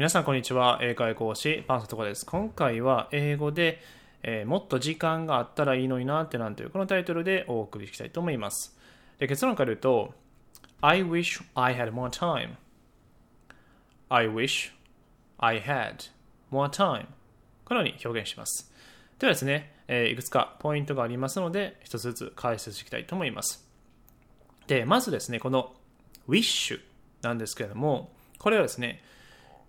皆さんこんにちは。英会講師パンサトコです。今回は英語で、えーもっと時間があったらいいのになってなんというこのタイトルでお送りしたいと思います。で結論から言うと I wish I had more time. I wish I had more time. このように表現します。ではですね、えーいくつかポイントがありますので一つずつ解説していきたいと思います。でまずですねこの wish なんですけれどもこれはですね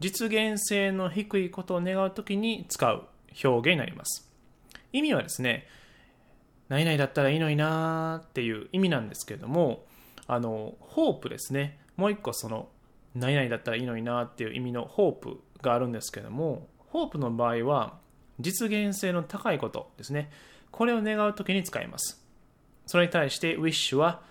実現性の低いことを願うときに使う表現になります。意味はですね何々だったらいいのになーっていう意味なんですけれどもあのホープですね。もう一個その何々だったらいいのになーっていう意味のホープがあるんですけれどもホープの場合は実現性の高いことですね。これを願うときに使います。それに対して wish は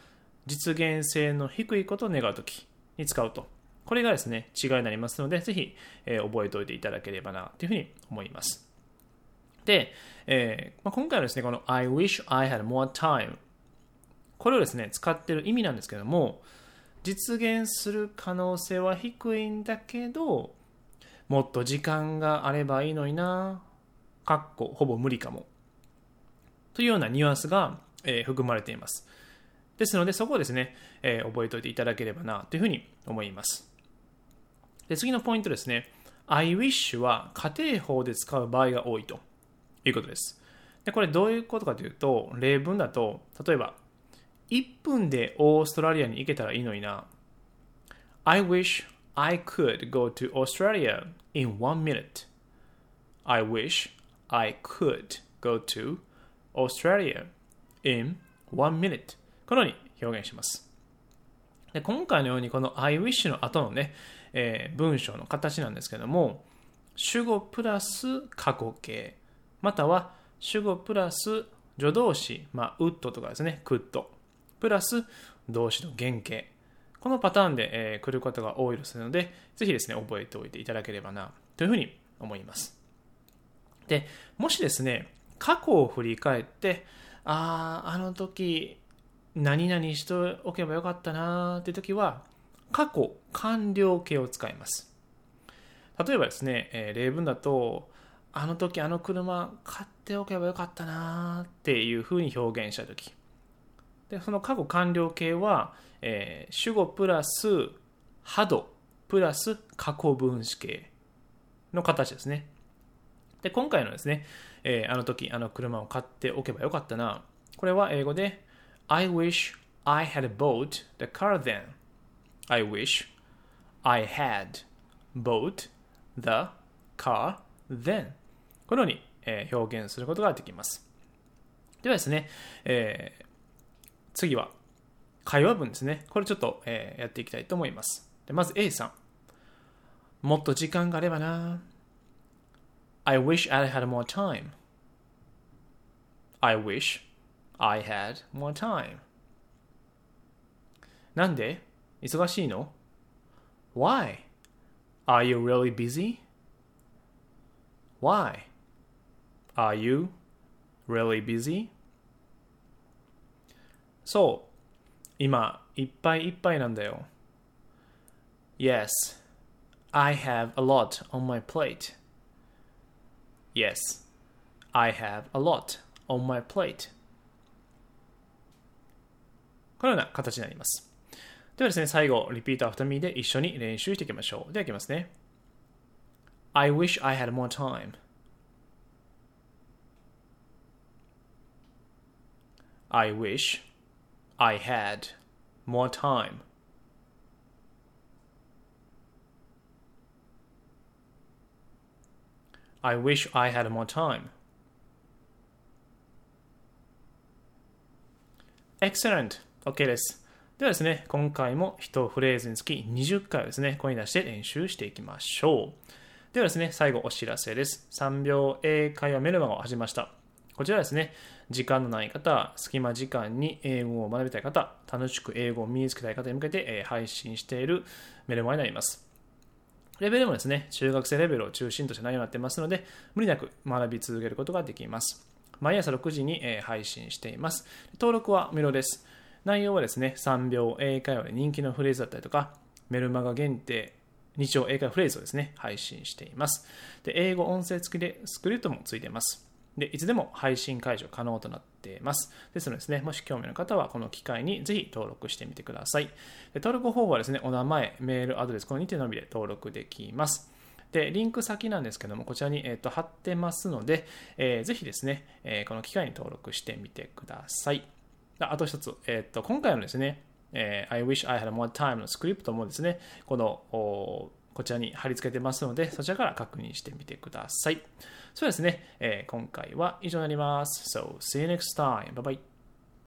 実現性の低いことを願うときに使うと。これがですね違いになりますのでぜひ、えー覚えておいていただければなというふうに思います。で、えーまあ、今回はですねこの I wish I had more time これをですね使っている意味なんですけども実現する可能性は低いんだけどもっと時間があればいいのになかっこほぼ無理かも。というようなニュアンスが、えー含まれています。ですのでそこをですね、えー覚えておいていただければなというふうに思います。で次のポイントですね。I wish は家庭法で使う場合が多いということです。でこれどういうことかというと例文だと例えば1分でオーストラリアに行けたらいいのにな。I wish I could go to Australia in one minute. I wish I could go to Australia in one minute. このように表現します。で今回のようにこの I wish の後のね、えー文章の形なんですけども主語プラス過去形または主語プラス助動詞、まあ、ウッドとかですね、クッド、プラス動詞の原型。このパターンで、えー来ることが多いですので、ぜひですね、覚えておいていただければな、というふうに思います。で、もしですね、過去を振り返って、ああ、あの時、何々しておけばよかったなーって時は、過去完了形を使います。例えばですね、えー例文だと、あの時あの車買っておけばよかったなーっていうふうに表現した時。でその過去完了形は、えー主語プラス波動プラス過去分詞形の形ですね。で今回のですね、えーあの時あの車を買っておけばよかったなこれは英語で I wish I had bought the car then I wish I had bought the car then このように、えー表現することができますではですね、えー次は会話文ですねこれちょっと、えーやっていきたいと思いますでまず A さんもっと時間があればな I wish I had more time I wish I had more time なんで忙しいの Why? Are you really busy? Why? Are you really busy? そう。今、いっぱいいっぱいなんだよ。Yes. I have a lot on my plate. Yes. I have a lot on my plate. このような形になります。ではですね、最後、 repeat after me で一緒に練習していきましょう。では、いきますね。I wish I had more time. I wish I had more time. I wish I had more time. Excellent! OK です。ではですね、今回も1フレーズにつき20回をですね、声に出して練習していきましょう。ではですね、最後お知らせです。3秒英会話メルマガを始めました。こちらですね、時間のない方、隙間時間に英語を学びたい方、楽しく英語を身につけたい方に向けて、配信しているメルマガになります。レベルもですね、中学生レベルを中心とした内容になってますので、無理なく学び続けることができます。毎朝6時に、配信しています。登録は無料です。内容はですね、3秒英会話で人気のフレーズだったりとか、メルマガ限定日常英会話フレーズをですね、配信しています。で、英語音声付きでスクリプトもついています。で、いつでも配信解除可能となっています。ですのでですね、もし興味の方はこの機会にぜひ登録してみてください。で登録方法はですね、お名前、メール、アドレス、この2点のみで登録できます。で、リンク先なんですけども、こちらに、えーと、貼ってますので、えー、ぜひですね、えー、この機会に登録してみてください。あと一つ、えっ、ー、と、今回のですね、えー、I wish I had more time のスクリプトもですね、この、こちらに貼り付けてますので、そちらから確認してみてください。そうですね、えー、今回は以上になります。So, see you next time. Bye bye.